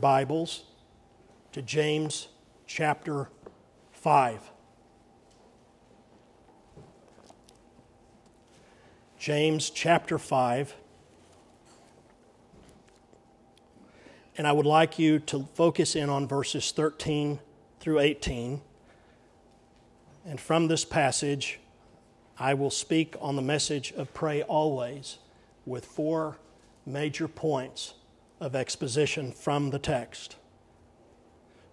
Bibles to James chapter 5. James chapter 5. And I would like you to focus in on verses 13 through 18. And from this passage, I will speak on the message of pray always with four major points of exposition from the text.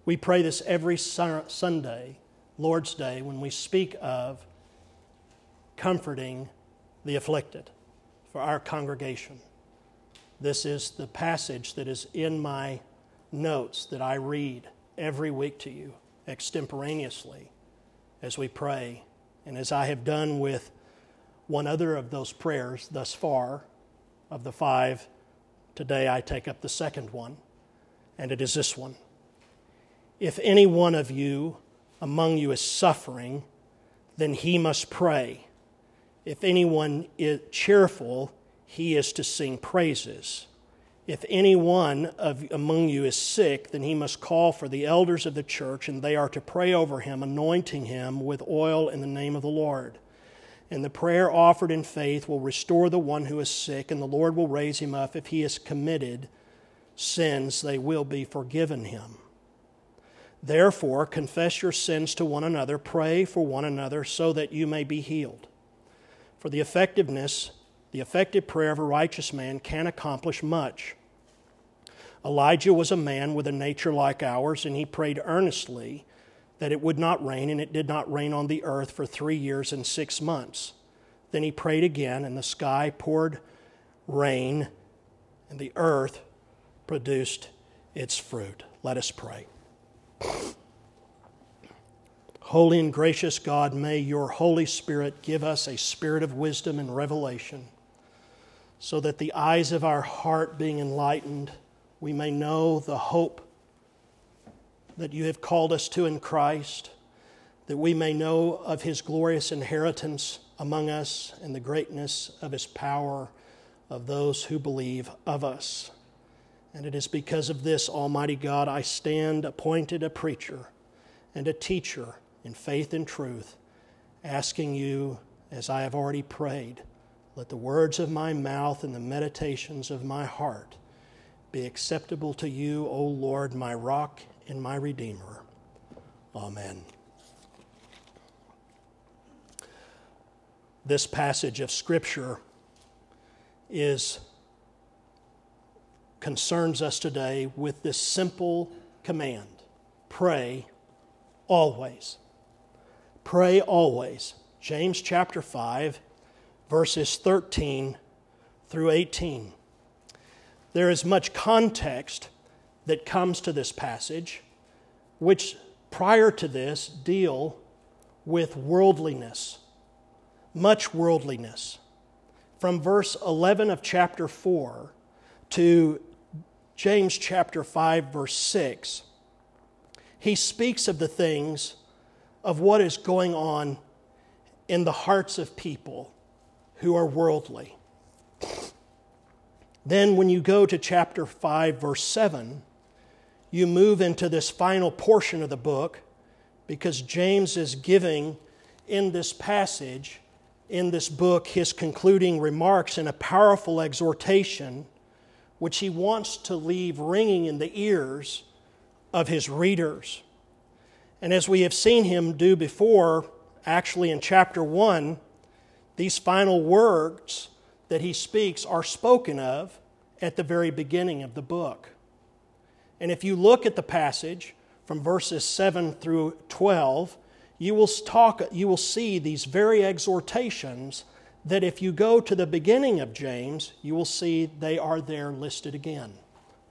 We pray this every Sunday, Lord's Day, when we speak of comforting the afflicted for our congregation. This is the passage that is in my notes that I read every week to you extemporaneously as we pray. And as I have done with one other of those prayers thus far, of the five Today I take up the second one, and it is this one. If any one of you among you is suffering, then he must pray. If anyone is cheerful, he is to sing praises. If any one of among you is sick, then he must call for the elders of the church, and they are to pray over him, anointing him with oil in the name of the Lord and the prayer offered in faith will restore the one who is sick, and the Lord will raise him up. If he has committed sins, they will be forgiven him. Therefore, confess your sins to one another, pray for one another, so that you may be healed. For the effectiveness, the effective prayer of a righteous man can accomplish much. Elijah was a man with a nature like ours, and he prayed earnestly that it would not rain, and it did not rain on the earth for three years and six months. Then he prayed again, and the sky poured rain, and the earth produced its fruit. Let us pray. Holy and gracious God, may your Holy Spirit give us a spirit of wisdom and revelation, so that the eyes of our heart being enlightened, we may know the hope that you have called us to in Christ, that we may know of his glorious inheritance among us and the greatness of his power of those who believe of us. And it is because of this, Almighty God, I stand appointed a preacher and a teacher in faith and truth, asking you, as I have already prayed, let the words of my mouth and the meditations of my heart be acceptable to you, O Lord, my rock and my Redeemer. Amen. This passage of Scripture is concerns us today with this simple command pray always. Pray always. James chapter 5, verses 13 through 18. There is much context that comes to this passage, which prior to this deal with worldliness, much worldliness. From verse 11 of chapter 4 to James chapter 5, verse 6, he speaks of the things of what is going on in the hearts of people who are worldly. Then, when you go to chapter 5, verse 7, you move into this final portion of the book because James is giving in this passage, in this book, his concluding remarks and a powerful exhortation which he wants to leave ringing in the ears of his readers. And as we have seen him do before, actually in chapter 1, these final words that he speaks are spoken of at the very beginning of the book. And if you look at the passage from verses 7 through 12, you will, talk, you will see these very exhortations that if you go to the beginning of James, you will see they are there listed again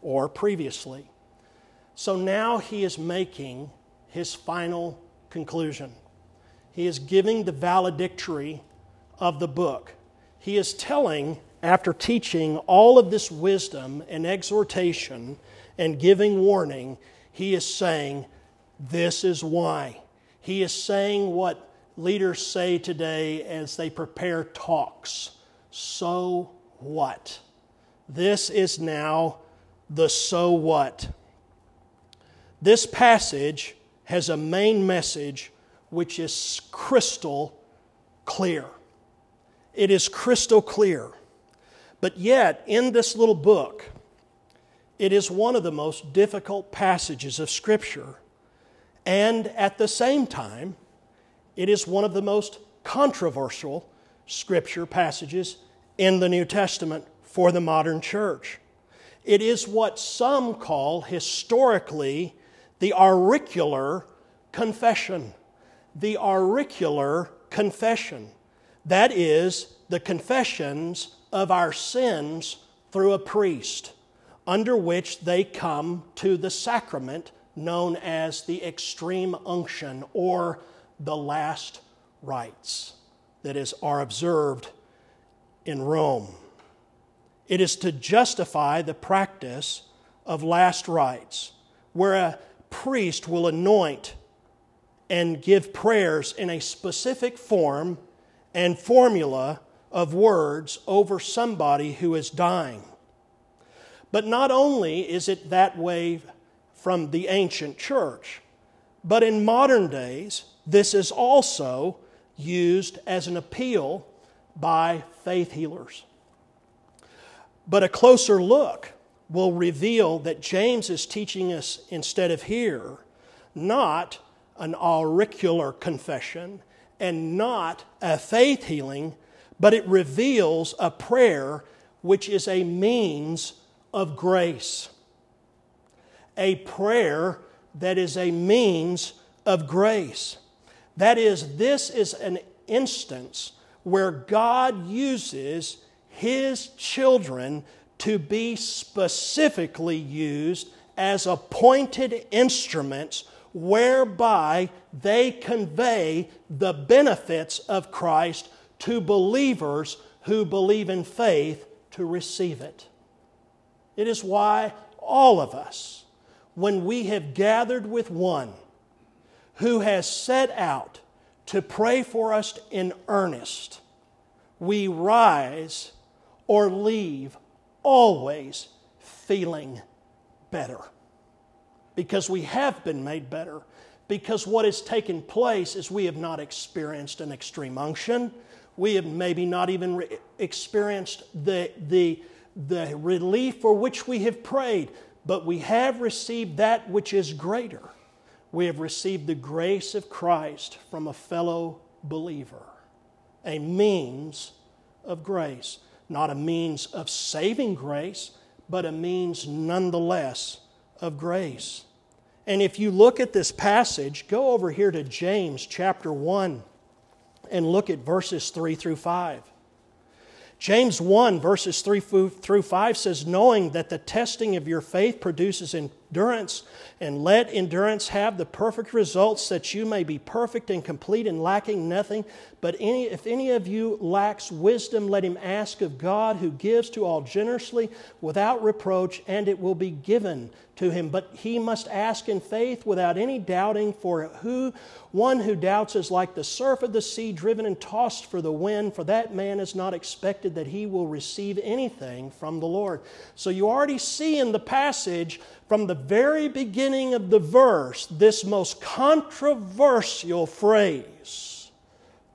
or previously. So now he is making his final conclusion. He is giving the valedictory of the book. He is telling, after teaching all of this wisdom and exhortation, and giving warning, he is saying, This is why. He is saying what leaders say today as they prepare talks. So what? This is now the so what. This passage has a main message which is crystal clear. It is crystal clear. But yet, in this little book, it is one of the most difficult passages of Scripture. And at the same time, it is one of the most controversial Scripture passages in the New Testament for the modern church. It is what some call historically the auricular confession. The auricular confession. That is, the confessions of our sins through a priest, under which they come to the sacrament known as the extreme unction or the last rites that is, are observed in Rome. It is to justify the practice of last rites, where a priest will anoint and give prayers in a specific form and formula of words over somebody who is dying. But not only is it that way from the ancient church, but in modern days, this is also used as an appeal by faith healers. But a closer look will reveal that James is teaching us instead of here not an auricular confession and not a faith healing, but it reveals a prayer which is a means of grace. A prayer that is a means of grace. That is, this is an instance where God uses His children to be specifically used as appointed instruments whereby they convey the benefits of Christ to believers who believe in faith to receive it. It is why all of us, when we have gathered with one who has set out to pray for us in earnest, we rise or leave always feeling better. Because we have been made better. Because what has taken place is we have not experienced an extreme unction. We have maybe not even re- experienced the, the, the relief for which we have prayed, but we have received that which is greater. We have received the grace of Christ from a fellow believer, a means of grace not a means of saving grace, but a means nonetheless of grace. And if you look at this passage, go over here to James chapter 1 and look at verses 3 through 5. James 1, verses 3 through 5 says, Knowing that the testing of your faith produces endurance, and let endurance have the perfect results that you may be perfect and complete and lacking nothing. But any, if any of you lacks wisdom, let him ask of God, who gives to all generously without reproach, and it will be given to him. But he must ask in faith without any doubting, for who one who doubts is like the surf of the sea, driven and tossed for the wind, for that man is not expected that he will receive anything from the Lord. So you already see in the passage from the very beginning of the verse this most controversial phrase,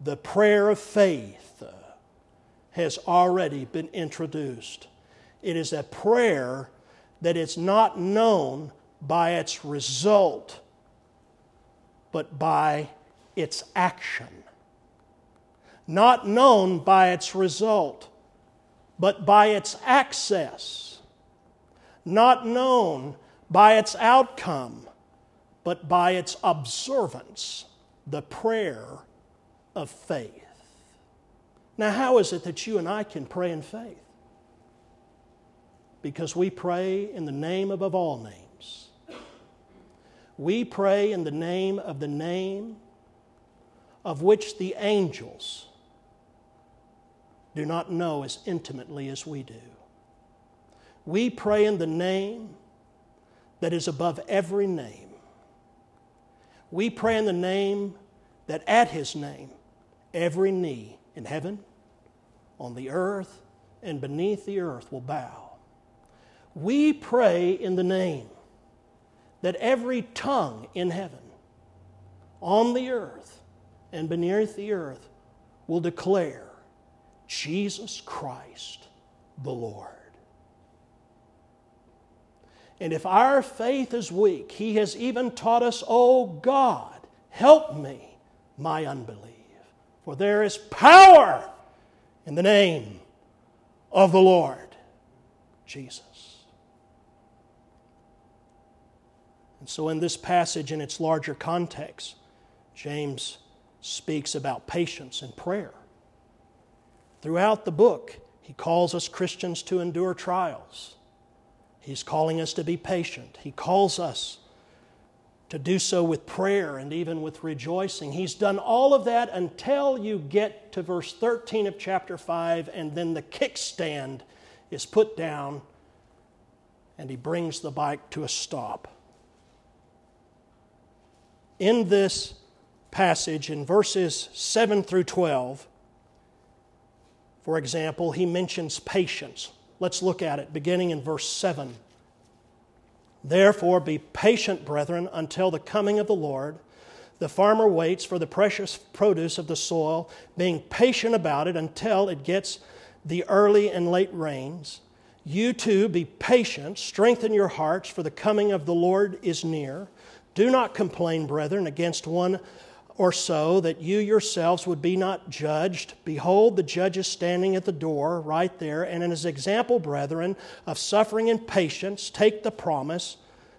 the prayer of faith, has already been introduced. It is a prayer that is not known by its result, but by its action. Not known by its result, but by its access. Not known by its outcome, but by its observance, the prayer of faith. Now, how is it that you and I can pray in faith? Because we pray in the name above all names. We pray in the name of the name of which the angels do not know as intimately as we do. We pray in the name that is above every name. We pray in the name that at his name every knee in heaven, on the earth, and beneath the earth will bow. We pray in the name that every tongue in heaven, on the earth, and beneath the earth will declare Jesus Christ the Lord. And if our faith is weak, He has even taught us, Oh God, help me, my unbelief. For there is power in the name of the Lord Jesus. And so, in this passage, in its larger context, James speaks about patience and prayer. Throughout the book, he calls us Christians to endure trials. He's calling us to be patient. He calls us to do so with prayer and even with rejoicing. He's done all of that until you get to verse 13 of chapter 5, and then the kickstand is put down and he brings the bike to a stop. In this passage, in verses 7 through 12, for example, he mentions patience. Let's look at it, beginning in verse 7. Therefore, be patient, brethren, until the coming of the Lord. The farmer waits for the precious produce of the soil, being patient about it until it gets the early and late rains. You too be patient, strengthen your hearts, for the coming of the Lord is near. Do not complain, brethren, against one or so, that you yourselves would be not judged. Behold, the judge is standing at the door right there, and in his example, brethren, of suffering and patience, take the promise,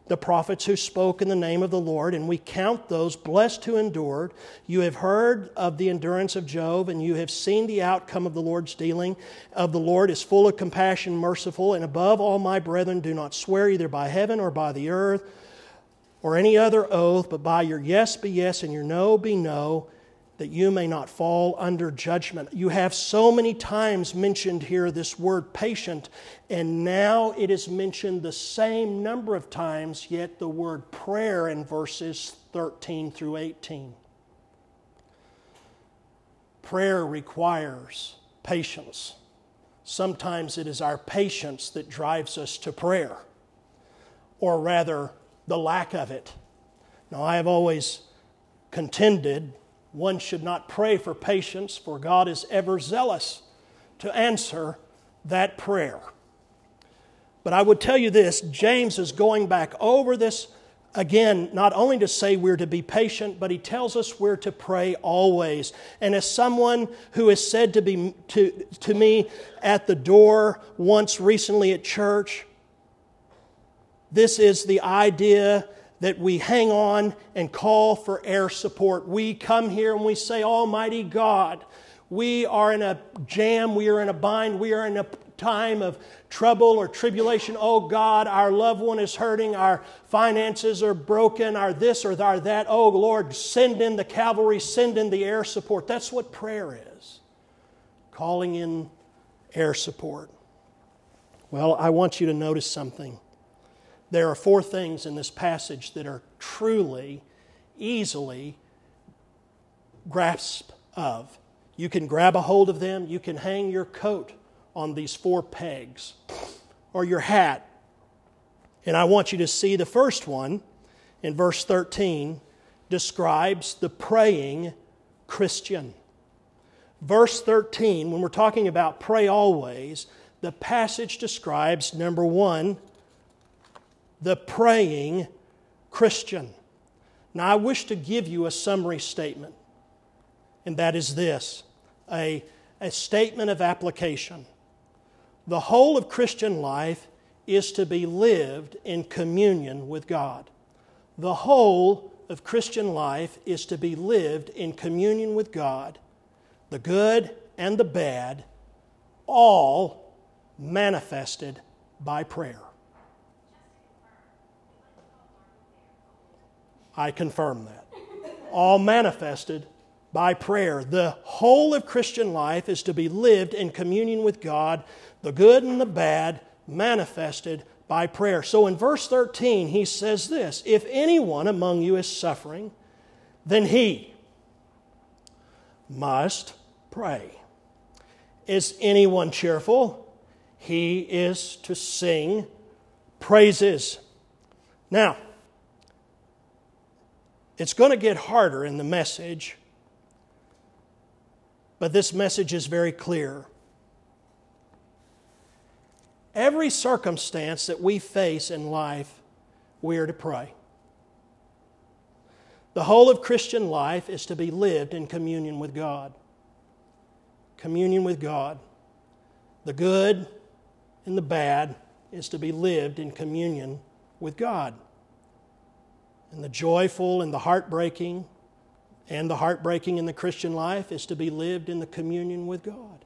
the prophets who spoke in the name of the Lord, and we count those blessed who endured. You have heard of the endurance of Job, and you have seen the outcome of the Lord's dealing. Of the Lord is full of compassion, merciful, and above all, my brethren, do not swear either by heaven or by the earth or any other oath, but by your yes be yes and your no be no, that you may not fall under judgment. You have so many times mentioned here this word patient, and now it is mentioned the same number of times, yet the word prayer in verses 13 through 18. Prayer requires patience. Sometimes it is our patience that drives us to prayer, or rather, the lack of it. Now, I have always contended one should not pray for patience, for God is ever zealous to answer that prayer. But I would tell you this James is going back over this again, not only to say we're to be patient, but he tells us we're to pray always. And as someone who is said to be to, to me at the door once recently at church, this is the idea that we hang on and call for air support. We come here and we say, Almighty God, we are in a jam, we are in a bind, we are in a time of trouble or tribulation. Oh God, our loved one is hurting, our finances are broken, our this or our that. Oh Lord, send in the cavalry, send in the air support. That's what prayer is calling in air support. Well, I want you to notice something. There are four things in this passage that are truly, easily grasp of. You can grab a hold of them, you can hang your coat on these four pegs, or your hat. And I want you to see the first one in verse 13 describes the praying Christian. Verse 13, when we're talking about pray always, the passage describes number one, the praying Christian. Now, I wish to give you a summary statement, and that is this a, a statement of application. The whole of Christian life is to be lived in communion with God. The whole of Christian life is to be lived in communion with God, the good and the bad, all manifested by prayer. I confirm that. All manifested by prayer. The whole of Christian life is to be lived in communion with God, the good and the bad manifested by prayer. So in verse 13, he says this If anyone among you is suffering, then he must pray. Is anyone cheerful? He is to sing praises. Now, It's going to get harder in the message, but this message is very clear. Every circumstance that we face in life, we are to pray. The whole of Christian life is to be lived in communion with God. Communion with God. The good and the bad is to be lived in communion with God. And the joyful and the heartbreaking and the heartbreaking in the Christian life is to be lived in the communion with God.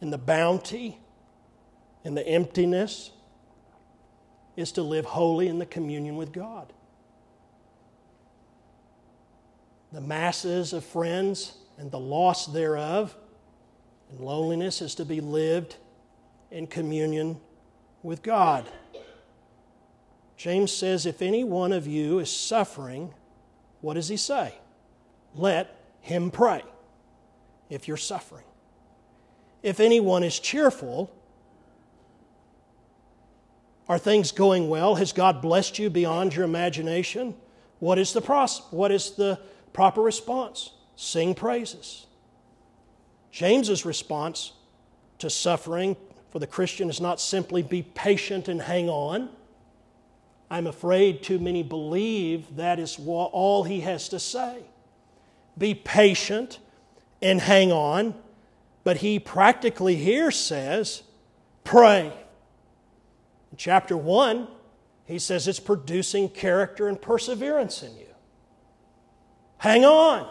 And the bounty and the emptiness is to live wholly in the communion with God. the masses of friends and the loss thereof. And loneliness is to be lived in communion with God. James says, If any one of you is suffering, what does he say? Let him pray if you're suffering. If anyone is cheerful, are things going well? Has God blessed you beyond your imagination? What is the pros- what is the Proper response sing praises. James's response to suffering for the Christian is not simply be patient and hang on. I'm afraid too many believe that is all he has to say. Be patient and hang on. But he practically here says, pray. In chapter 1, he says it's producing character and perseverance in you. Hang on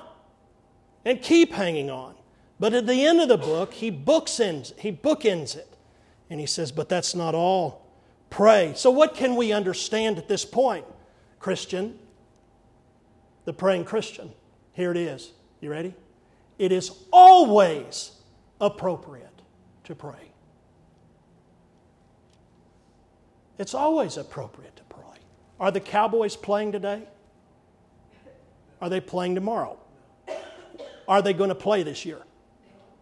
and keep hanging on. But at the end of the book, he bookends, he bookends it. And he says, But that's not all. Pray. So, what can we understand at this point? Christian, the praying Christian. Here it is. You ready? It is always appropriate to pray. It's always appropriate to pray. Are the Cowboys playing today? Are they playing tomorrow? Are they going to play this year?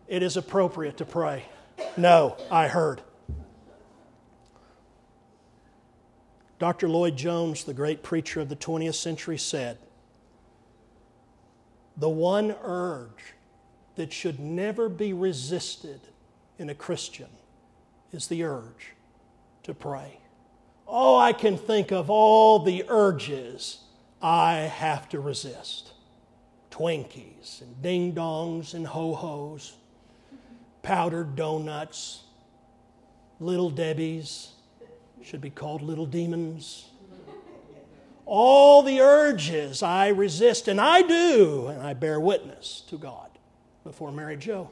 It is appropriate to pray. No, I heard. Dr. Lloyd Jones, the great preacher of the 20th century, said, The one urge that should never be resisted in a Christian is the urge to pray. Oh, I can think of all the urges I have to resist. Twinkies and ding dongs and ho hos, powdered donuts, little Debbie's, should be called little demons. All the urges I resist, and I do, and I bear witness to God before Mary Jo.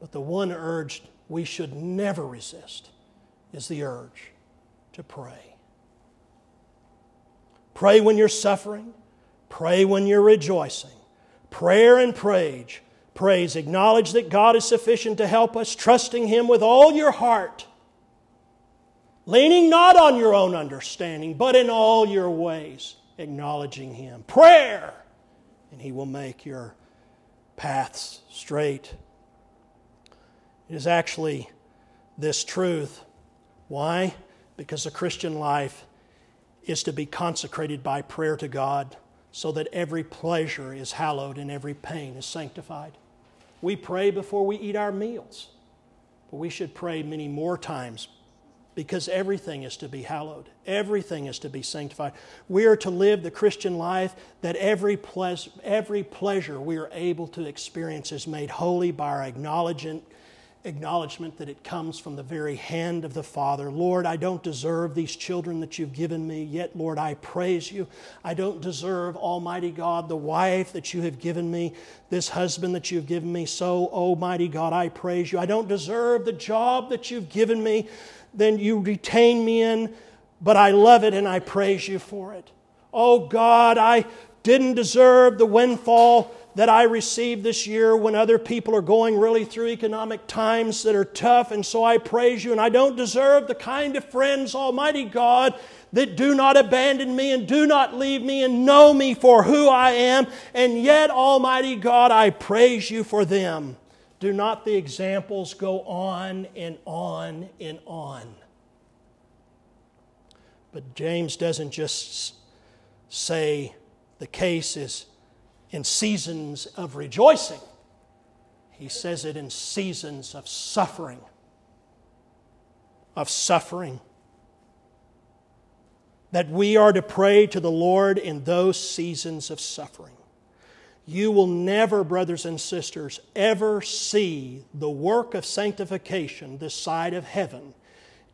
But the one urge we should never resist is the urge to pray. Pray when you're suffering. Pray when you're rejoicing. Prayer and praise. Praise. Acknowledge that God is sufficient to help us, trusting Him with all your heart. Leaning not on your own understanding, but in all your ways, acknowledging Him. Prayer. And He will make your paths straight. It is actually this truth. Why? Because the Christian life is to be consecrated by prayer to God so that every pleasure is hallowed and every pain is sanctified. We pray before we eat our meals, but we should pray many more times because everything is to be hallowed, everything is to be sanctified. We are to live the Christian life that every, every pleasure we are able to experience is made holy by our acknowledgement acknowledgement that it comes from the very hand of the Father. Lord, I don't deserve these children that you've given me, yet, Lord, I praise you. I don't deserve, Almighty God, the wife that you have given me, this husband that you've given me. So, Almighty God, I praise you. I don't deserve the job that you've given me, then you retain me in, but I love it and I praise you for it. Oh God, I didn't deserve the windfall that I received this year when other people are going really through economic times that are tough. And so I praise you. And I don't deserve the kind of friends, Almighty God, that do not abandon me and do not leave me and know me for who I am. And yet, Almighty God, I praise you for them. Do not the examples go on and on and on? But James doesn't just say the case is in seasons of rejoicing, he says it in seasons of suffering. Of suffering. That we are to pray to the Lord in those seasons of suffering. You will never, brothers and sisters, ever see the work of sanctification this side of heaven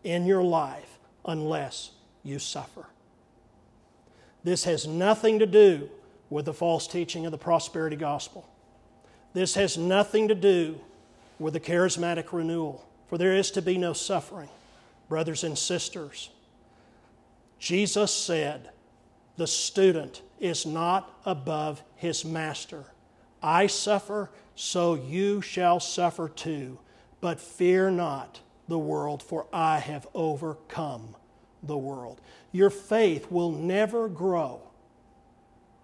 in your life unless you suffer. This has nothing to do with the false teaching of the prosperity gospel. This has nothing to do with the charismatic renewal, for there is to be no suffering. Brothers and sisters, Jesus said, The student is not above his master. I suffer, so you shall suffer too. But fear not the world, for I have overcome the world. Your faith will never grow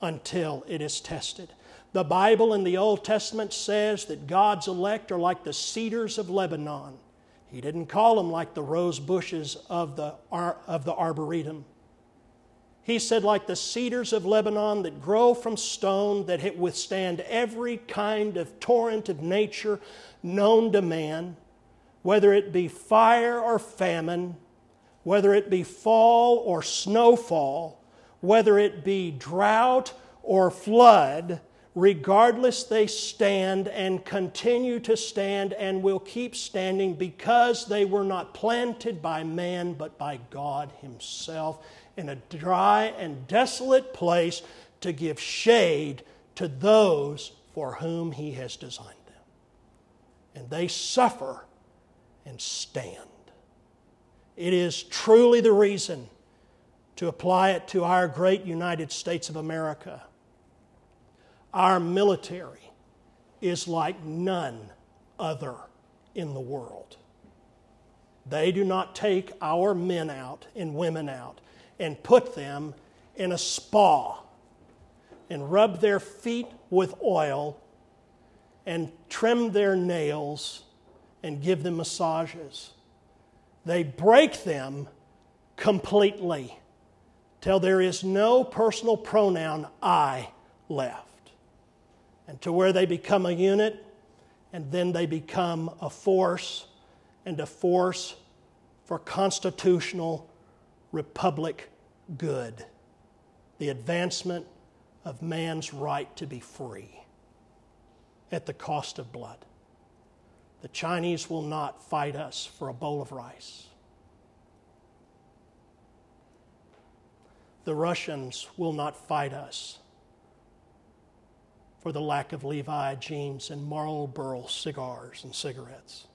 until it is tested. The Bible in the Old Testament says that God's elect are like the cedars of Lebanon. He didn't call them like the rose bushes of the, of the arboretum. He said, like the cedars of Lebanon that grow from stone, that withstand every kind of torrent of nature known to man, whether it be fire or famine, whether it be fall or snowfall, whether it be drought or flood, regardless, they stand and continue to stand and will keep standing because they were not planted by man but by God Himself in a dry and desolate place to give shade to those for whom He has designed them. And they suffer and stand. It is truly the reason to apply it to our great United States of America. Our military is like none other in the world. They do not take our men out and women out and put them in a spa and rub their feet with oil and trim their nails and give them massages. They break them completely till there is no personal pronoun I left. And to where they become a unit and then they become a force and a force for constitutional republic good, the advancement of man's right to be free at the cost of blood. The Chinese will not fight us for a bowl of rice. The Russians will not fight us for the lack of Levi jeans and Marlboro cigars and cigarettes.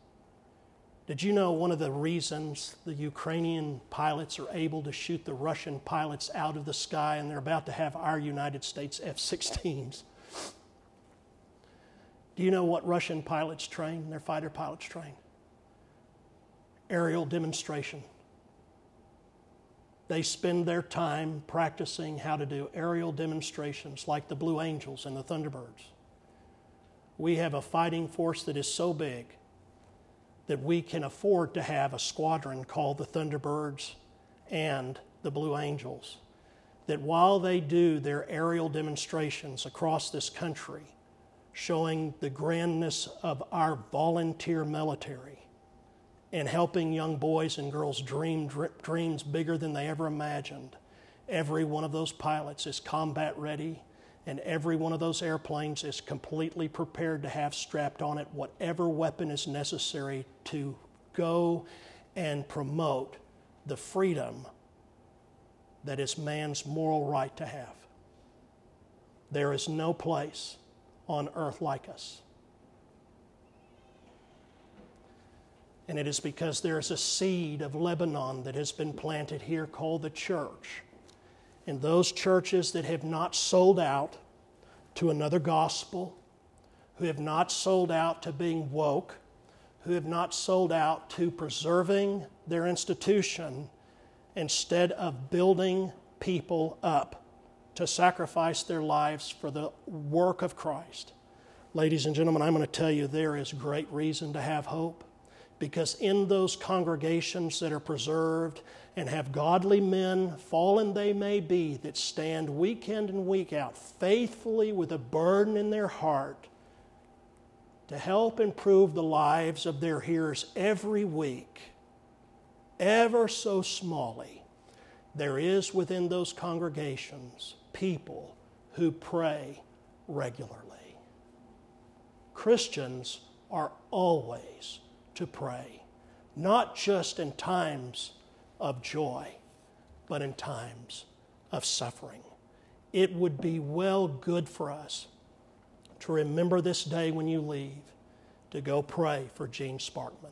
Did you know one of the reasons the Ukrainian pilots are able to shoot the Russian pilots out of the sky and they're about to have our United States F 16s? Do you know what Russian pilots train, their fighter pilots train? Aerial demonstration. They spend their time practicing how to do aerial demonstrations like the Blue Angels and the Thunderbirds. We have a fighting force that is so big that we can afford to have a squadron called the Thunderbirds and the Blue Angels. That while they do their aerial demonstrations across this country, showing the grandness of our volunteer military and helping young boys and girls dream dreams bigger than they ever imagined. Every one of those pilots is combat ready, and every one of those airplanes is completely prepared to have strapped on it whatever weapon is necessary to go and promote the freedom that is man's moral right to have. There is no place on earth like us. And it is because there is a seed of Lebanon that has been planted here called the church. And those churches that have not sold out to another gospel, who have not sold out to being woke, who have not sold out to preserving their institution instead of building people up to sacrifice their lives for the work of Christ. Ladies and gentlemen, I'm going to tell you there is great reason to have hope because in those congregations that are preserved and have godly men, fallen they may be, that stand week in and week out faithfully with a burden in their heart to help improve the lives of their hearers every week, ever so smallly, there is within those congregations people who pray regularly. Christians are always to pray, not just in times of joy, but in times of suffering. It would be well good for us to remember this day when you leave to go pray for Jean Sparkman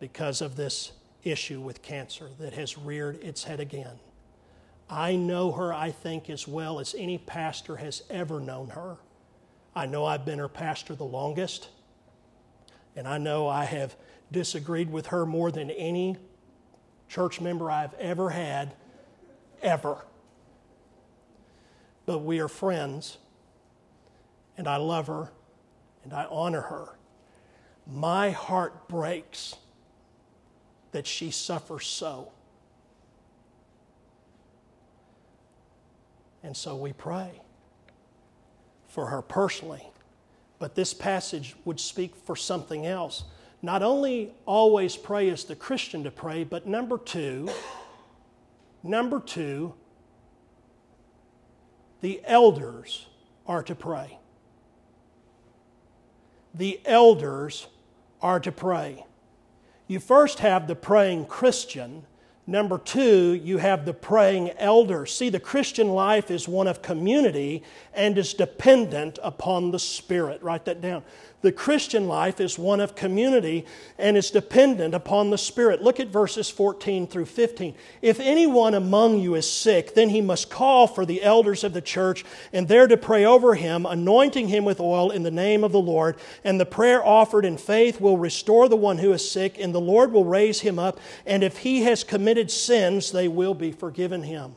because of this issue with cancer that has reared its head again. I know her, I think, as well as any pastor has ever known her. I know I've been her pastor the longest. And I know I have disagreed with her more than any church member I've ever had, ever. But we are friends, and I love her, and I honor her. My heart breaks that she suffers so. And so we pray for her personally but this passage would speak for something else. Not only always pray as the Christian to pray, but number two, number two, the elders are to pray. The elders are to pray. You first have the praying Christian, Number two, you have the praying elders. See, the Christian life is one of community and is dependent upon the Spirit. Write that down. The Christian life is one of community and is dependent upon the Spirit. Look at verses 14 through 15. If anyone among you is sick, then he must call for the elders of the church and there to pray over him, anointing him with oil in the name of the Lord. And the prayer offered in faith will restore the one who is sick, and the Lord will raise him up. And if he has committed sins, they will be forgiven him.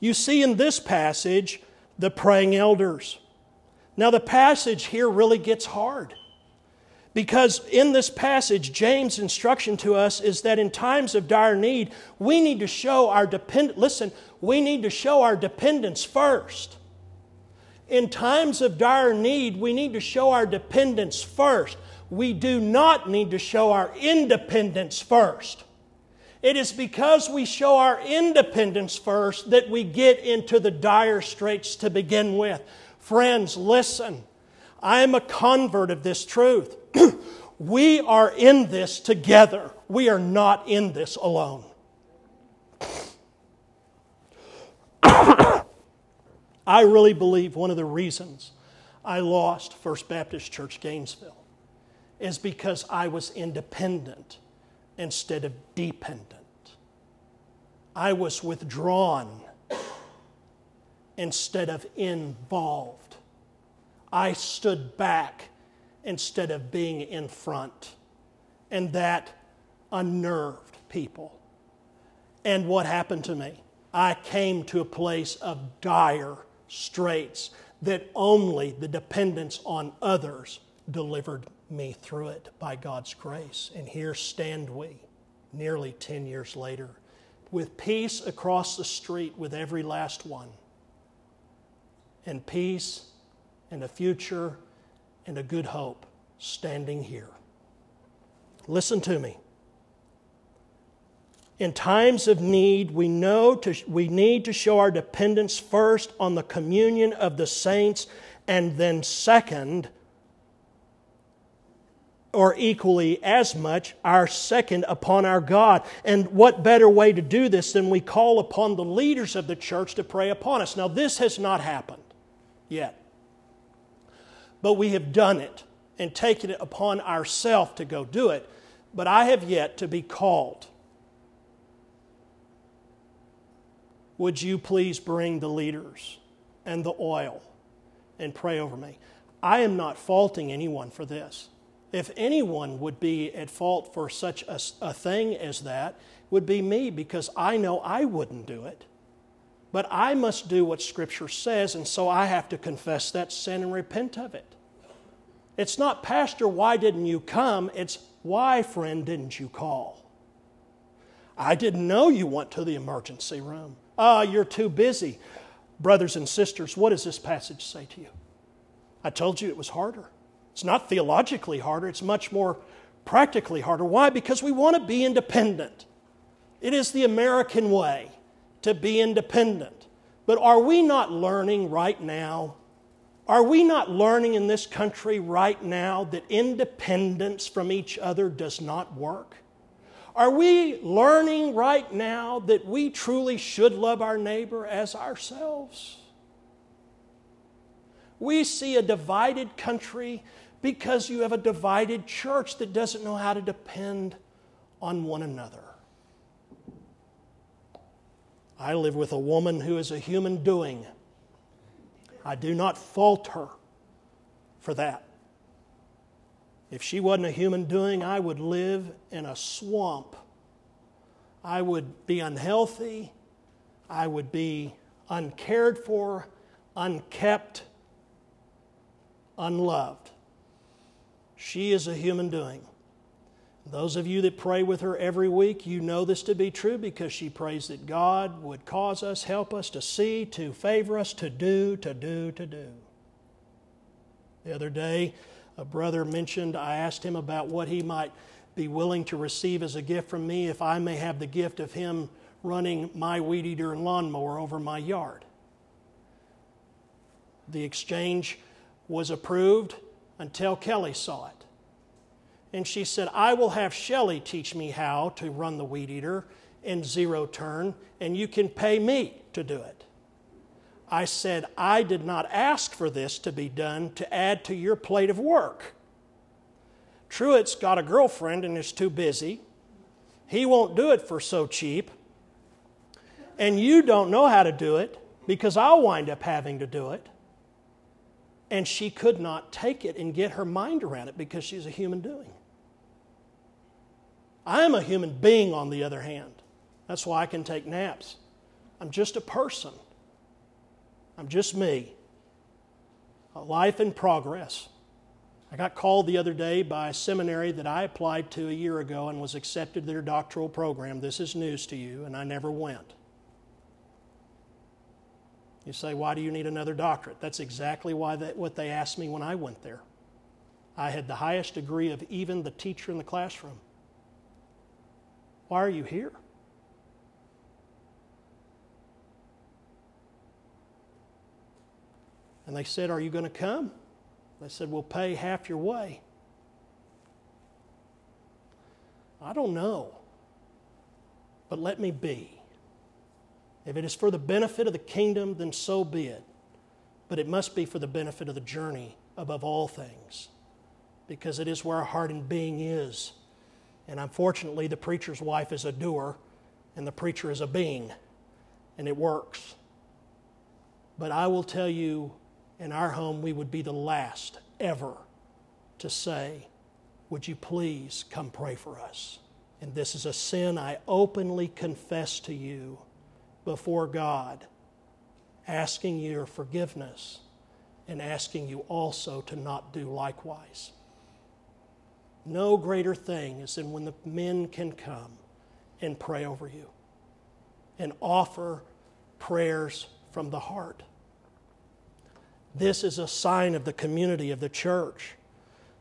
You see in this passage the praying elders. Now, the passage here really gets hard. Because in this passage, James' instruction to us is that in times of dire need, we need to show our dependence. Listen, we need to show our dependence first. In times of dire need, we need to show our dependence first. We do not need to show our independence first. It is because we show our independence first that we get into the dire straits to begin with. Friends, listen. I am a convert of this truth. we are in this together. We are not in this alone. I really believe one of the reasons I lost First Baptist Church Gainesville is because I was independent instead of dependent. I was withdrawn instead of involved. I stood back instead of being in front. And that unnerved people. And what happened to me? I came to a place of dire straits that only the dependence on others delivered me through it by God's grace. And here stand we, nearly 10 years later, with peace across the street with every last one and peace and a future and a good hope standing here. Listen to me. In times of need, we know to, we need to show our dependence first on the communion of the saints, and then second, or equally as much, our second upon our God. And what better way to do this than we call upon the leaders of the church to pray upon us? Now, this has not happened yet. But we have done it and taken it upon ourselves to go do it. But I have yet to be called. Would you please bring the leaders and the oil and pray over me? I am not faulting anyone for this. If anyone would be at fault for such a, a thing as that, would be me because I know I wouldn't do it. But I must do what Scripture says, and so I have to confess that sin and repent of it. It's not, Pastor, why didn't you come? It's, why, friend, didn't you call? I didn't know you went to the emergency room. Ah, oh, you're too busy. Brothers and sisters, what does this passage say to you? I told you it was harder. It's not theologically harder, it's much more practically harder. Why? Because we want to be independent. It is the American way to be independent. But are we not learning right now? Are we not learning in this country right now that independence from each other does not work? Are we learning right now that we truly should love our neighbor as ourselves? We see a divided country because you have a divided church that doesn't know how to depend on one another. I live with a woman who is a human doing. I do not fault her for that. If she wasn't a human doing, I would live in a swamp. I would be unhealthy. I would be uncared for, unkept, unloved. She is a human doing. Those of you that pray with her every week, you know this to be true because she prays that God would cause us, help us to see, to favor us, to do, to do, to do. The other day, a brother mentioned, I asked him about what he might be willing to receive as a gift from me if I may have the gift of him running my weed eater and lawnmower over my yard. The exchange was approved until Kelly saw it. And she said, I will have Shelly teach me how to run the weed eater in zero turn, and you can pay me to do it. I said, I did not ask for this to be done to add to your plate of work. Truett's got a girlfriend and is too busy. He won't do it for so cheap. And you don't know how to do it because I'll wind up having to do it. And she could not take it and get her mind around it because she's a human doing. I'm a human being, on the other hand. That's why I can take naps. I'm just a person. I'm just me. A life in progress. I got called the other day by a seminary that I applied to a year ago and was accepted to their doctoral program. This is news to you, and I never went. You say, why do you need another doctorate? That's exactly why they, what they asked me when I went there. I had the highest degree of even the teacher in the classroom. Why are you here? And they said, Are you going to come? They said, We'll pay half your way. I don't know, but let me be. If it is for the benefit of the kingdom, then so be it. But it must be for the benefit of the journey above all things, because it is where our heart and being is. And unfortunately, the preacher's wife is a doer, and the preacher is a being, and it works. But I will tell you, in our home, we would be the last ever to say, Would you please come pray for us? And this is a sin I openly confess to you before God, asking your forgiveness and asking you also to not do likewise. No greater thing is than when the men can come and pray over you and offer prayers from the heart. This is a sign of the community of the church.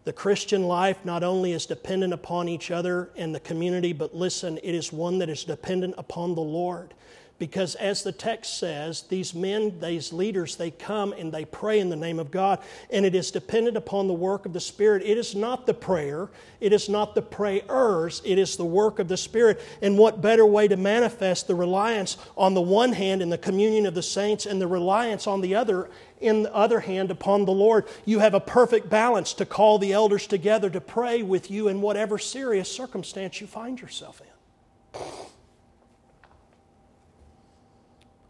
The Christian life not only is dependent upon each other and the community, but listen, it is one that is dependent upon the Lord. Because as the text says, these men, these leaders, they come and they pray in the name of God, and it is dependent upon the work of the Spirit. It is not the prayer, it is not the prayers, it is the work of the Spirit. And what better way to manifest the reliance on the one hand in the communion of the saints and the reliance on the other in the other hand upon the Lord. You have a perfect balance to call the elders together to pray with you in whatever serious circumstance you find yourself in.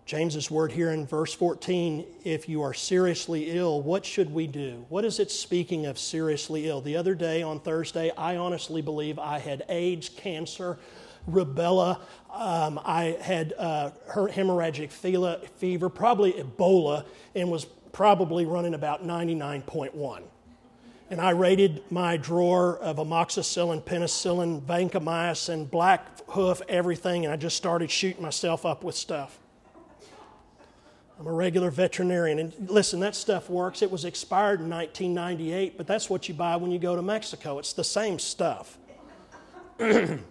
James's word here in verse 14 if you are seriously ill, what should we do? What is it speaking of seriously ill? The other day on Thursday, I honestly believe I had AIDS, cancer, rubella. Um, I had uh, hemorrhagic fever, probably Ebola, and was probably running about 99.1. and I raided my drawer of amoxicillin, penicillin, vancomycin, black hoof, everything, and I just started shooting myself up with stuff. I'm a regular veterinarian. And listen, that stuff works. It was expired in 1998, but that's what you buy when you go to Mexico. It's the same stuff. and,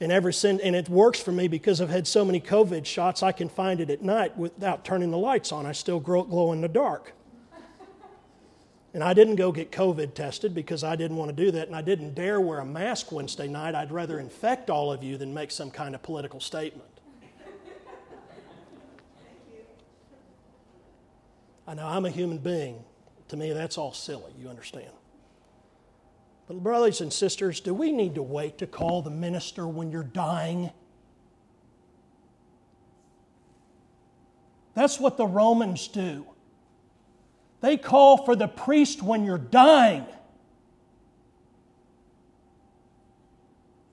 ever since, and it works for me because I've had so many COVID shots, I can find it at night without turning the lights on. I still glow in the dark. And I didn't go get COVID tested because I didn't want to do that, and I didn't dare wear a mask Wednesday night. I'd rather infect all of you than make some kind of political statement. I know I'm a human being. To me, that's all silly, you understand. But, brothers and sisters, do we need to wait to call the minister when you're dying? That's what the Romans do. They call for the priest when you're dying.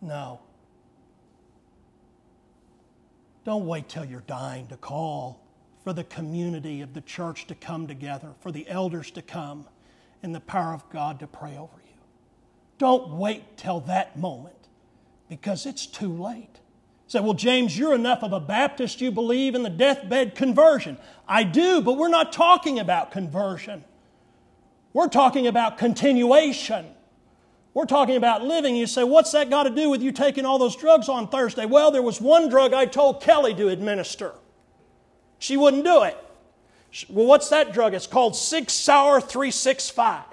No. Don't wait till you're dying to call for the community of the church to come together, for the elders to come, and the power of God to pray over you. Don't wait till that moment because it's too late. Say, well, James, you're enough of a Baptist, you believe in the deathbed conversion. I do, but we're not talking about conversion. We're talking about continuation. We're talking about living. You say, what's that got to do with you taking all those drugs on Thursday? Well, there was one drug I told Kelly to administer. She wouldn't do it. Well, what's that drug? It's called Sig Sauer 365.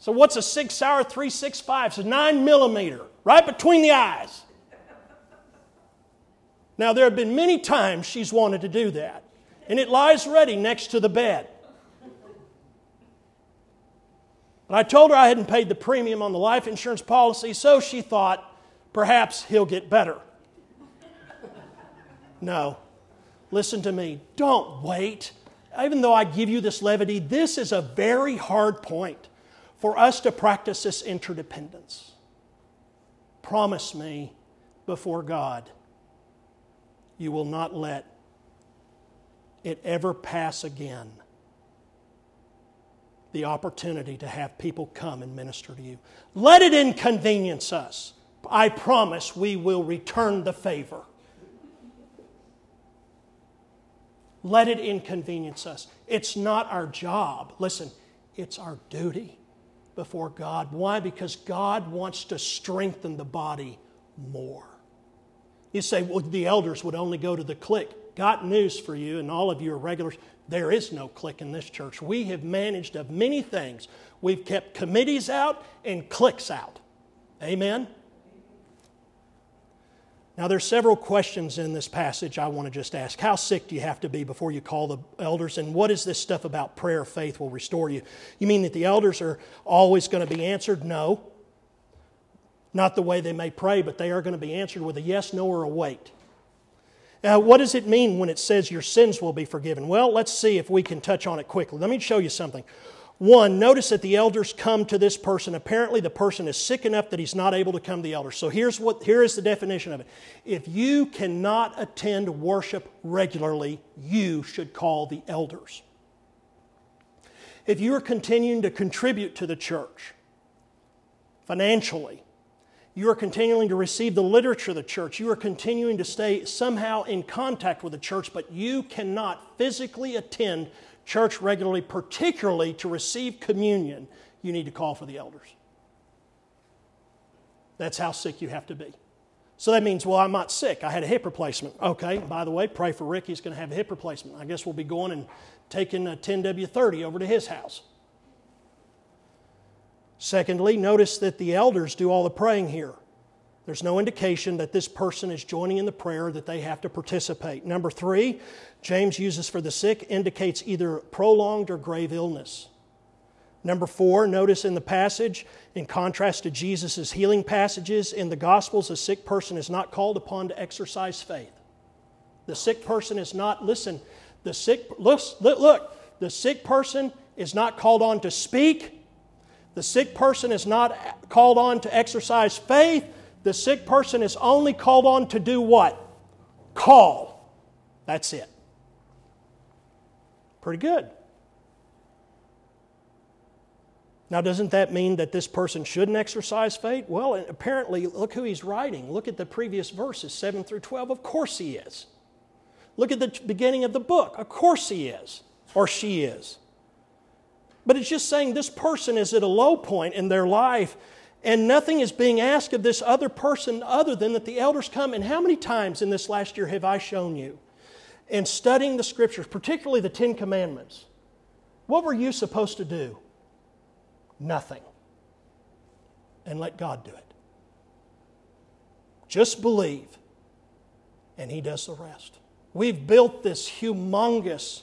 So, what's a Sig Sauer 365? It's a 9 millimeter, right between the eyes. Now, there have been many times she's wanted to do that, and it lies ready next to the bed. But I told her I hadn't paid the premium on the life insurance policy, so she thought perhaps he'll get better. No, listen to me. Don't wait. Even though I give you this levity, this is a very hard point for us to practice this interdependence. Promise me before God you will not let it ever pass again the opportunity to have people come and minister to you. Let it inconvenience us. I promise we will return the favor. Let it inconvenience us. It's not our job. Listen, it's our duty before God. Why? Because God wants to strengthen the body more. You say, well, the elders would only go to the clique. Got news for you, and all of you are regulars. There is no clique in this church. We have managed of many things. We've kept committees out and cliques out. Amen? Now, there's several questions in this passage I want to just ask. How sick do you have to be before you call the elders? And what is this stuff about prayer faith will restore you? You mean that the elders are always going to be answered? No. Not the way they may pray, but they are going to be answered with a yes, no, or a wait. Now, what does it mean when it says your sins will be forgiven? Well, let's see if we can touch on it quickly. Let me show you something. One, notice that the elders come to this person. Apparently, the person is sick enough that he's not able to come to the elders. So here's what here is the definition of it. If you cannot attend worship regularly, you should call the elders. If you are continuing to contribute to the church financially, you are continuing to receive the literature of the church. You are continuing to stay somehow in contact with the church, but you cannot physically attend church regularly, particularly to receive communion. You need to call for the elders. That's how sick you have to be. So that means, well, I'm not sick. I had a hip replacement. Okay, by the way, pray for Rick. He's going to have a hip replacement. I guess we'll be going and taking a 10W30 over to his house. Secondly, notice that the elders do all the praying here. There's no indication that this person is joining in the prayer that they have to participate. Number three, James uses for the sick indicates either prolonged or grave illness. Number four, notice in the passage, in contrast to Jesus' healing passages in the Gospels, a sick person is not called upon to exercise faith. The sick person is not, listen, the sick, look, look, the sick person is not called on to speak the sick person is not called on to exercise faith. The sick person is only called on to do what? Call. That's it. Pretty good. Now, doesn't that mean that this person shouldn't exercise faith? Well, apparently, look who he's writing. Look at the previous verses, 7 through 12. Of course he is. Look at the beginning of the book. Of course he is, or she is. But it's just saying this person is at a low point in their life, and nothing is being asked of this other person other than that the elders come. And how many times in this last year have I shown you in studying the scriptures, particularly the Ten Commandments? What were you supposed to do? Nothing. And let God do it. Just believe, and He does the rest. We've built this humongous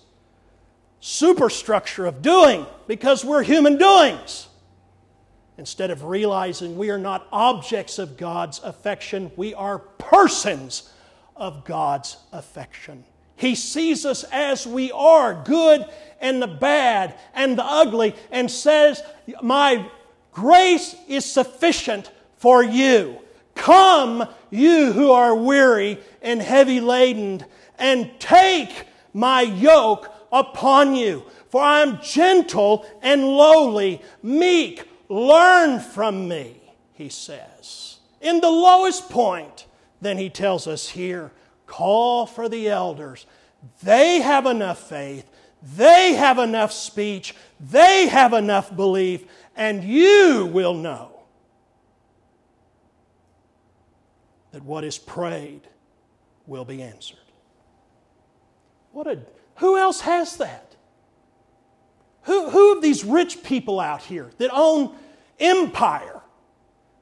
superstructure of doing because we're human doings. Instead of realizing we are not objects of God's affection, we are persons of God's affection. He sees us as we are, good and the bad and the ugly, and says, My grace is sufficient for you. Come, you who are weary and heavy laden, and take my yoke upon you. For I am gentle and lowly, meek. Learn from me, he says. In the lowest point, then he tells us here call for the elders. They have enough faith, they have enough speech, they have enough belief, and you will know that what is prayed will be answered. What a, who else has that? Who, who of these rich people out here that own empire,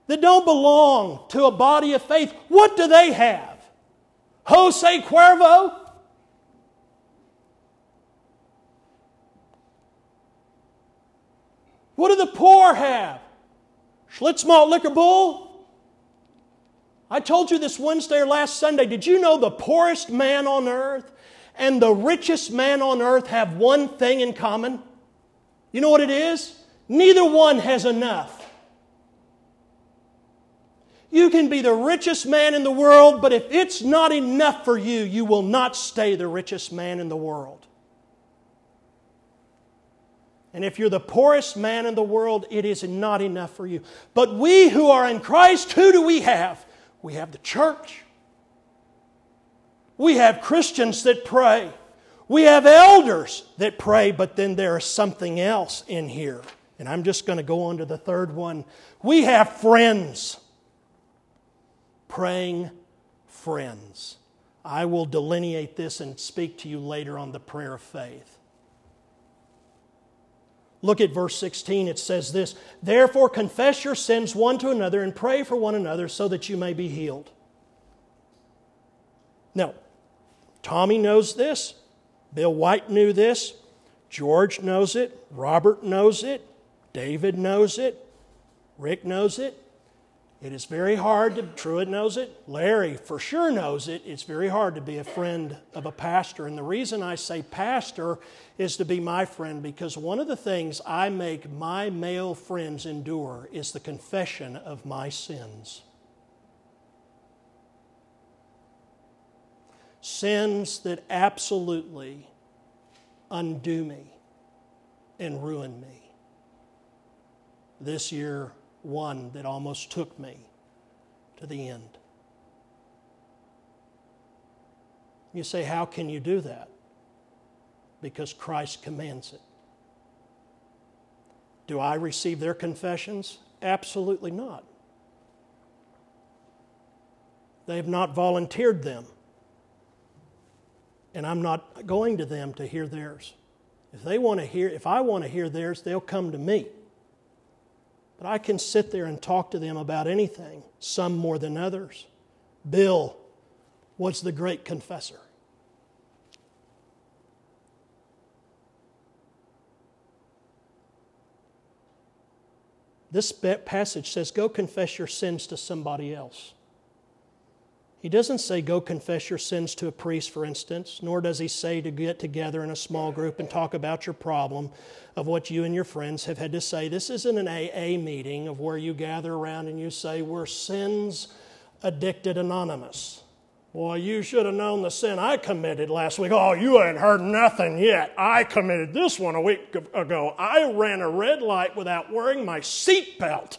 that don't belong to a body of faith, what do they have? Jose Cuervo? What do the poor have? Schlitz Malt Liquor Bull? I told you this Wednesday or last Sunday. Did you know the poorest man on earth and the richest man on earth have one thing in common. You know what it is? Neither one has enough. You can be the richest man in the world, but if it's not enough for you, you will not stay the richest man in the world. And if you're the poorest man in the world, it is not enough for you. But we who are in Christ, who do we have? We have the church. We have Christians that pray. We have elders that pray, but then there is something else in here. And I'm just going to go on to the third one. We have friends. Praying friends. I will delineate this and speak to you later on the prayer of faith. Look at verse 16. It says this Therefore, confess your sins one to another and pray for one another so that you may be healed. Now, Tommy knows this. Bill White knew this. George knows it. Robert knows it. David knows it. Rick knows it. It is very hard to, Truett knows it. Larry for sure knows it. It's very hard to be a friend of a pastor. And the reason I say pastor is to be my friend because one of the things I make my male friends endure is the confession of my sins. Sins that absolutely undo me and ruin me. This year, one that almost took me to the end. You say, How can you do that? Because Christ commands it. Do I receive their confessions? Absolutely not. They have not volunteered them and I'm not going to them to hear theirs. If they want to hear, if I want to hear theirs, they'll come to me. But I can sit there and talk to them about anything, some more than others. Bill was the great confessor. This passage says, Go confess your sins to somebody else. He doesn't say, go confess your sins to a priest, for instance, nor does he say to get together in a small group and talk about your problem of what you and your friends have had to say. This isn't an AA meeting of where you gather around and you say, we're sins addicted anonymous. Boy, you should have known the sin I committed last week. Oh, you ain't heard nothing yet. I committed this one a week ago. I ran a red light without wearing my seatbelt.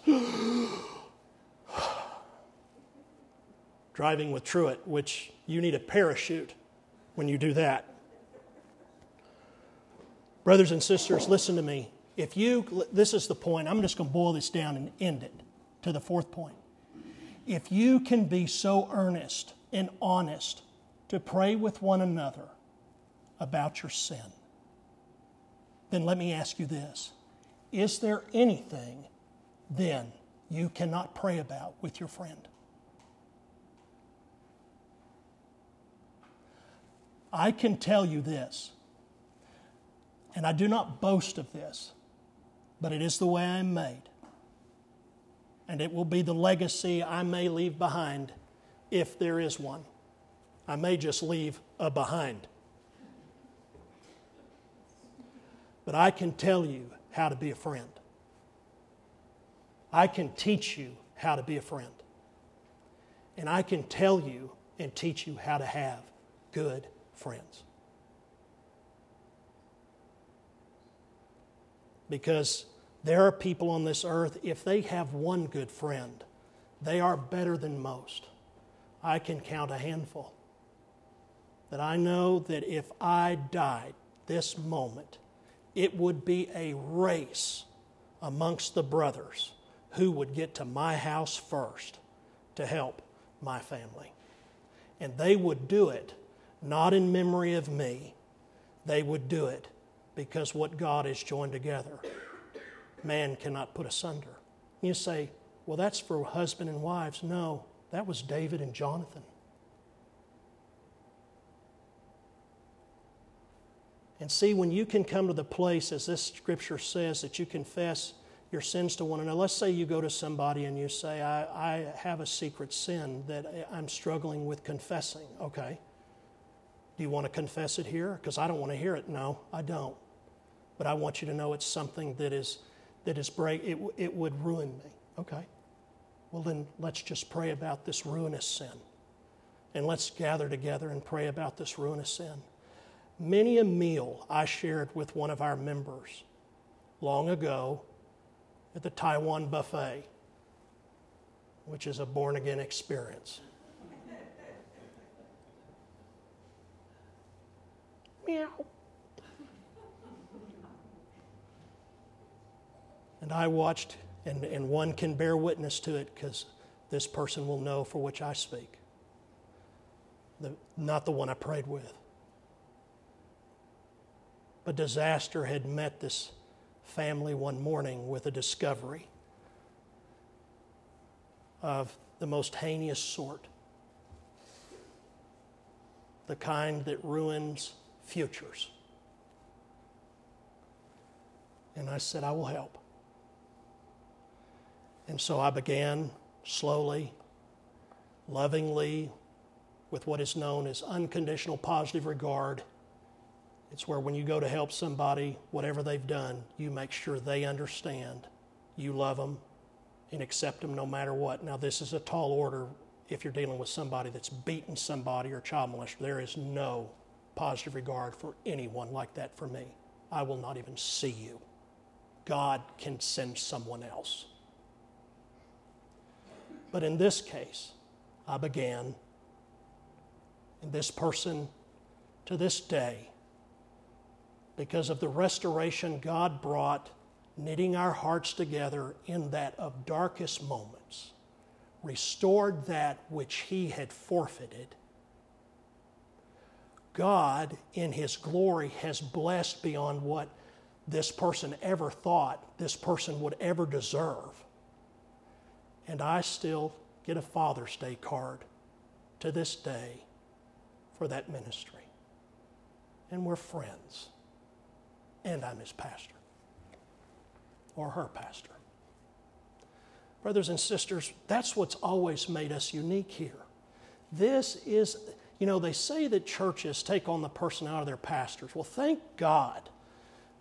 Driving with Truett, which you need a parachute when you do that. Brothers and sisters, listen to me. If you, this is the point, I'm just going to boil this down and end it to the fourth point. If you can be so earnest and honest to pray with one another about your sin, then let me ask you this Is there anything then you cannot pray about with your friend? I can tell you this, and I do not boast of this, but it is the way I am made. And it will be the legacy I may leave behind if there is one. I may just leave a behind. But I can tell you how to be a friend. I can teach you how to be a friend. And I can tell you and teach you how to have good friends. Because there are people on this earth, if they have one good friend, they are better than most. I can count a handful. That I know that if I died this moment, it would be a race amongst the brothers who would get to my house first to help my family. And they would do it not in memory of me, they would do it because what God has joined together, man cannot put asunder. You say, well, that's for husband and wives. No, that was David and Jonathan. And see, when you can come to the place, as this scripture says, that you confess your sins to one another. Let's say you go to somebody and you say, I, I have a secret sin that I'm struggling with confessing. Okay. Do you want to confess it here? Because I don't want to hear it. No, I don't. But I want you to know it's something that is that is break. It, it would ruin me. Okay. Well, then let's just pray about this ruinous sin. And let's gather together and pray about this ruinous sin. Many a meal I shared with one of our members long ago at the Taiwan buffet, which is a born again experience. Meow. And I watched and, and one can bear witness to it because this person will know for which I speak. The, not the one I prayed with. But disaster had met this family one morning with a discovery of the most heinous sort the kind that ruins futures. And I said, I will help. And so I began slowly, lovingly, with what is known as unconditional positive regard. It's where when you go to help somebody, whatever they've done, you make sure they understand you love them and accept them no matter what. Now, this is a tall order if you're dealing with somebody that's beaten somebody or child molester. There is no positive regard for anyone like that for me. I will not even see you. God can send someone else. But in this case, I began, and this person to this day, because of the restoration God brought, knitting our hearts together in that of darkest moments, restored that which He had forfeited. God, in His glory, has blessed beyond what this person ever thought this person would ever deserve and I still get a Father's Day card to this day for that ministry. And we're friends. And I'm his pastor or her pastor. Brothers and sisters, that's what's always made us unique here. This is, you know, they say that churches take on the personality of their pastors. Well, thank God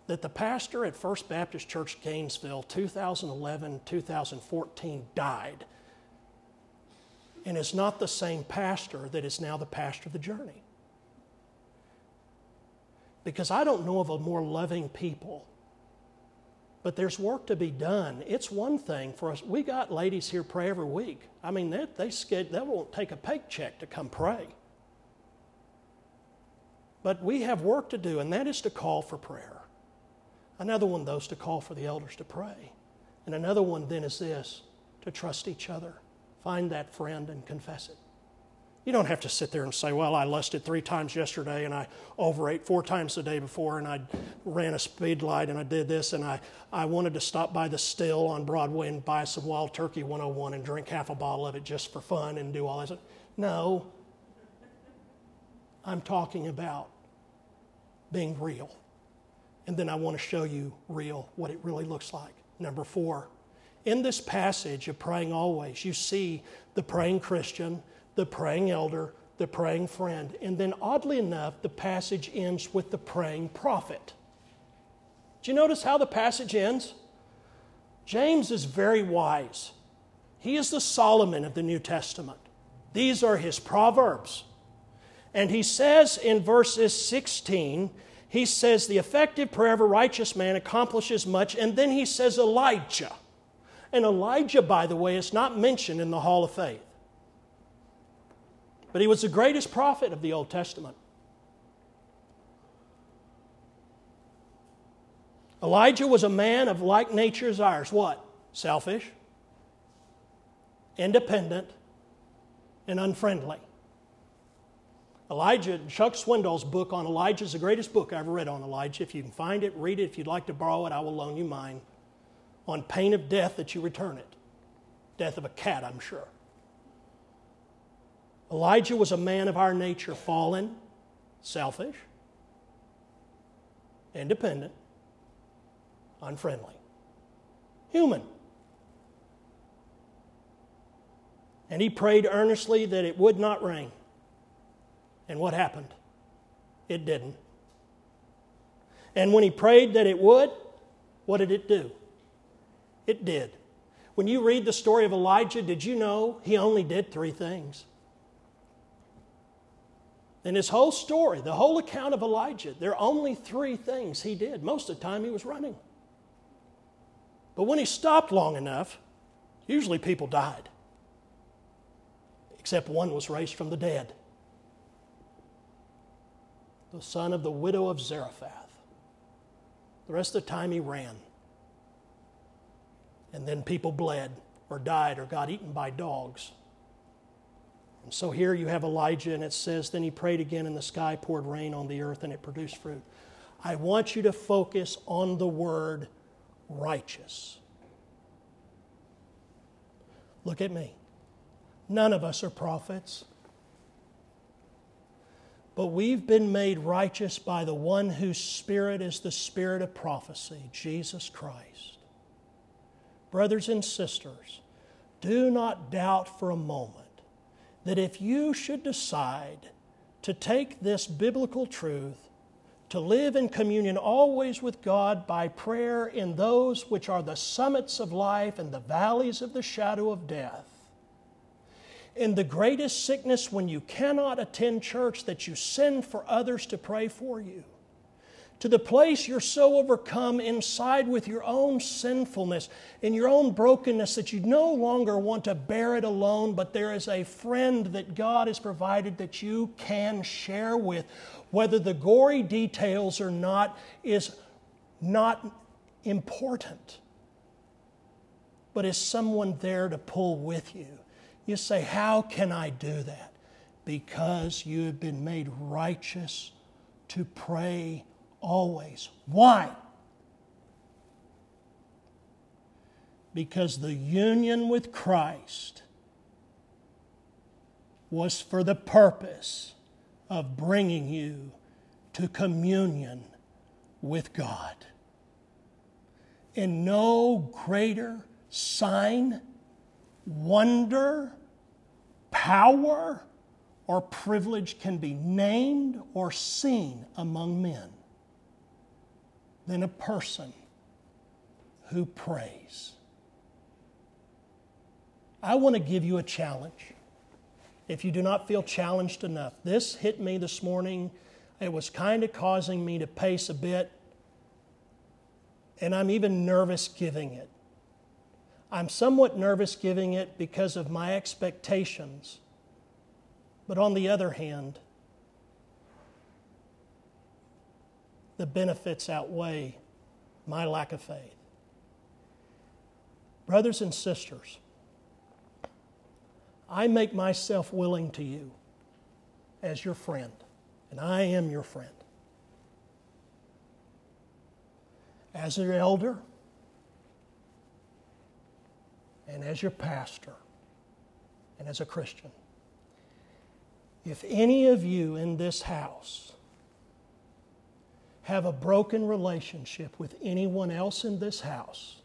that the pastor at First Baptist Church Gainesville 2011 2014 died. and is not the same pastor that is now the pastor of the journey. Because I don't know of a more loving people. But there's work to be done. It's one thing for us. We got ladies here pray every week. I mean, they, they, they won't take a paycheck to come pray. But we have work to do, and that is to call for prayer. Another one, though, is to call for the elders to pray. And another one then is this to trust each other. Find that friend and confess it. You don't have to sit there and say, Well, I lusted three times yesterday and I overate four times the day before and I ran a speed light and I did this and I, I wanted to stop by the still on Broadway and buy some Wild Turkey 101 and drink half a bottle of it just for fun and do all this. No. I'm talking about being real. And then I want to show you real, what it really looks like. Number four, in this passage of praying always, you see the praying Christian, the praying elder, the praying friend. And then, oddly enough, the passage ends with the praying prophet. Do you notice how the passage ends? James is very wise. He is the Solomon of the New Testament. These are his proverbs. And he says in verses 16, he says, The effective prayer of a righteous man accomplishes much. And then he says, Elijah. And Elijah, by the way, is not mentioned in the Hall of Faith. But he was the greatest prophet of the Old Testament. Elijah was a man of like nature as ours. What? Selfish, independent, and unfriendly. Elijah, Chuck Swindoll's book on Elijah is the greatest book I ever read on Elijah. If you can find it, read it. If you'd like to borrow it, I will loan you mine. On pain of death that you return it. Death of a cat, I'm sure. Elijah was a man of our nature, fallen, selfish, independent, unfriendly, human. And he prayed earnestly that it would not rain. And what happened? It didn't. And when he prayed that it would, what did it do? It did. When you read the story of Elijah, did you know he only did three things? In his whole story, the whole account of Elijah, there are only three things he did. Most of the time, he was running. But when he stopped long enough, usually people died, except one was raised from the dead the son of the widow of Zarephath. The rest of the time he ran. And then people bled or died or got eaten by dogs. And so here you have Elijah, and it says, Then he prayed again, and the sky poured rain on the earth, and it produced fruit. I want you to focus on the word righteous. Look at me. None of us are prophets but we've been made righteous by the one whose spirit is the spirit of prophecy, Jesus Christ. Brothers and sisters, do not doubt for a moment that if you should decide to take this biblical truth, to live in communion always with God by prayer in those which are the summits of life and the valleys of the shadow of death, in the greatest sickness when you cannot attend church that you send for others to pray for you. To the place you're so overcome inside with your own sinfulness and your own brokenness that you no longer want to bear it alone, but there is a friend that God has provided that you can share with. Whether the gory details or not is not important, but is someone there to pull with you you say, How can I do that? Because you have been made righteous to pray always. Why? Because the union with Christ was for the purpose of bringing you to communion with God. And no greater sign wonder, power, or privilege can be named or seen among men than a person who prays. I want to give you a challenge. if you do not feel challenged enough. This hit me this morning. It was kind of causing me to pace a bit, and I'm even nervous giving it. I'm somewhat nervous giving it because of my expectations. But on the other hand, the benefits outweigh my lack of faith. Brothers and sisters, I make myself willing to you as your friend, and I am your friend. As your elder and as your pastor and as a Christian. If any of you in this house have a broken relationship with anyone else in this house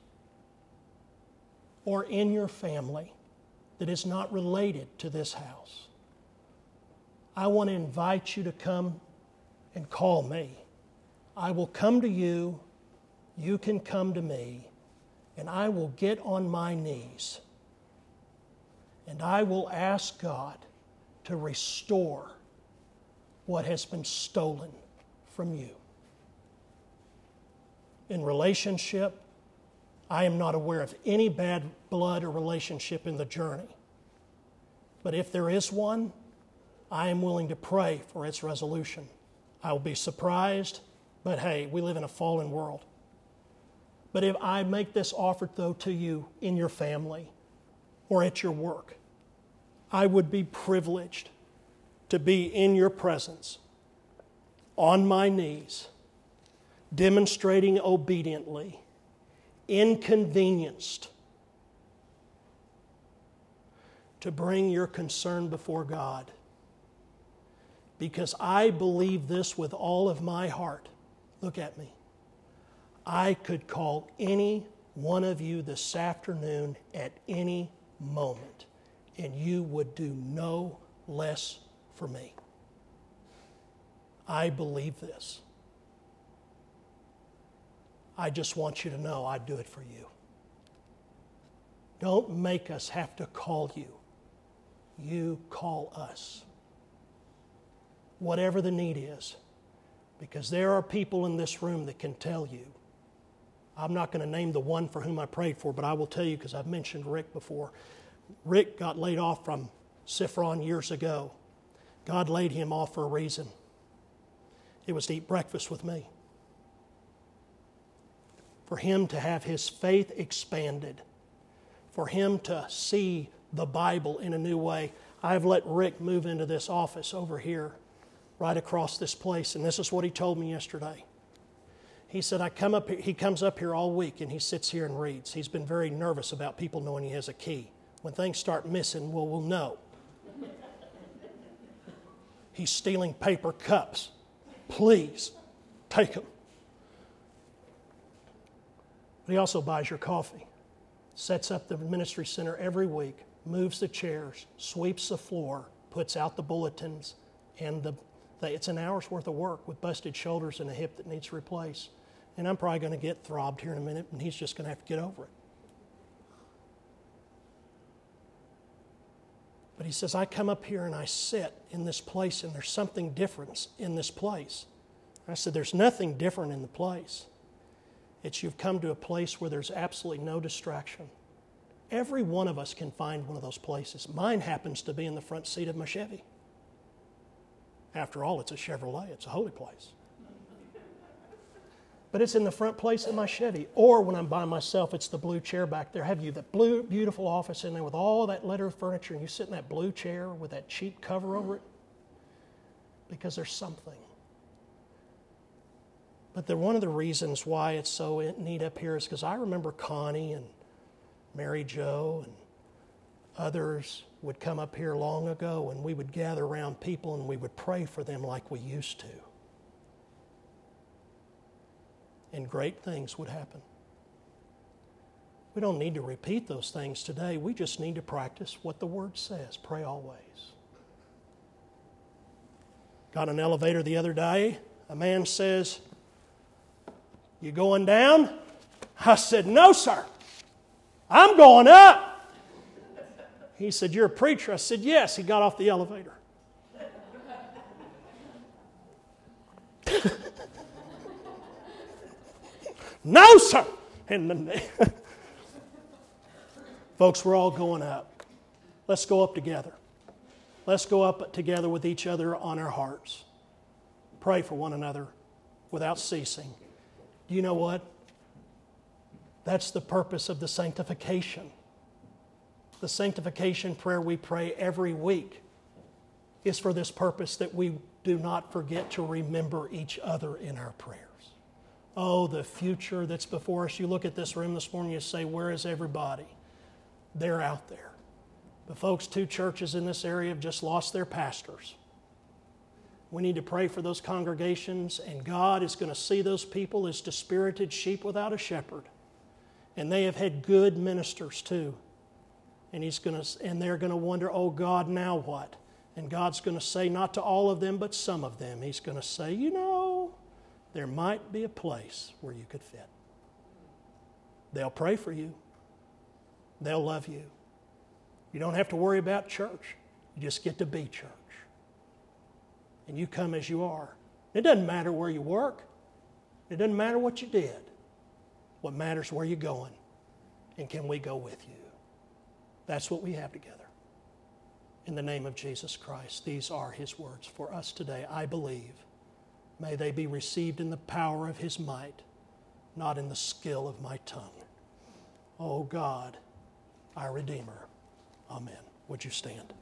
or in your family, that is not related to this house, I want to invite you to come and call me. I will come to you, you can come to me, and I will get on my knees and I will ask God to restore what has been stolen from you. In relationship, I am not aware of any bad blood or relationship in the journey. But if there is one, I am willing to pray for its resolution. I will be surprised, but hey, we live in a fallen world. But if I make this offer, though, to you in your family or at your work, I would be privileged to be in your presence on my knees, demonstrating obediently inconvenienced to bring your concern before God. Because I believe this with all of my heart. Look at me. I could call any one of you this afternoon at any moment, and you would do no less for me. I believe this. I just want you to know I'd do it for you. Don't make us have to call you. You call us. Whatever the need is. Because there are people in this room that can tell you. I'm not going to name the one for whom I prayed for, but I will tell you because I've mentioned Rick before. Rick got laid off from Sifron years ago. God laid him off for a reason. It was to eat breakfast with me for him to have his faith expanded, for him to see the Bible in a new way. I've let Rick move into this office over here, right across this place, and this is what he told me yesterday. He said, I come up he comes up here all week and he sits here and reads. He's been very nervous about people knowing he has a key. When things start missing, well, we'll know. He's stealing paper cups. Please, take them. But he also buys your coffee, sets up the ministry center every week, moves the chairs, sweeps the floor, puts out the bulletins, and the, the, it's an hour's worth of work with busted shoulders and a hip that needs replaced. And I'm probably going to get throbbed here in a minute, and he's just going to have to get over it. But he says, I come up here and I sit in this place, and there's something different in this place. I said, There's nothing different in the place. It's you've come to a place where there's absolutely no distraction. Every one of us can find one of those places. Mine happens to be in the front seat of my Chevy. After all, it's a Chevrolet, it's a holy place. But it's in the front place of my Chevy. Or when I'm by myself, it's the blue chair back there. Have you that blue, beautiful office in there with all that leather furniture, and you sit in that blue chair with that cheap cover over it? Because there's something but the, one of the reasons why it's so neat up here is because I remember Connie and Mary Jo and others would come up here long ago and we would gather around people and we would pray for them like we used to. And great things would happen. We don't need to repeat those things today. We just need to practice what the Word says. Pray always. Got an elevator the other day. A man says, you going down? I said, No, sir. I'm going up. He said, You're a preacher. I said, Yes. He got off the elevator. No, sir. And the, folks, we're all going up. Let's go up together. Let's go up together with each other on our hearts. Pray for one another without ceasing. Do you know what? That's the purpose of the sanctification. The sanctification prayer we pray every week is for this purpose that we do not forget to remember each other in our prayers. Oh, the future that's before us. You look at this room this morning, you say, Where is everybody? They're out there. The folks, two churches in this area have just lost their pastors. We need to pray for those congregations, and God is going to see those people as dispirited sheep without a shepherd. And they have had good ministers too. And, he's going to, and they're going to wonder, oh God, now what? And God's going to say, not to all of them, but some of them, He's going to say, you know, there might be a place where you could fit. They'll pray for you, they'll love you. You don't have to worry about church, you just get to be church. And you come as you are. It doesn't matter where you work, it doesn't matter what you did. What matters where you're going, and can we go with you? That's what we have together. In the name of Jesus Christ, these are his words for us today. I believe. May they be received in the power of his might, not in the skill of my tongue. O oh God, our Redeemer. Amen. Would you stand?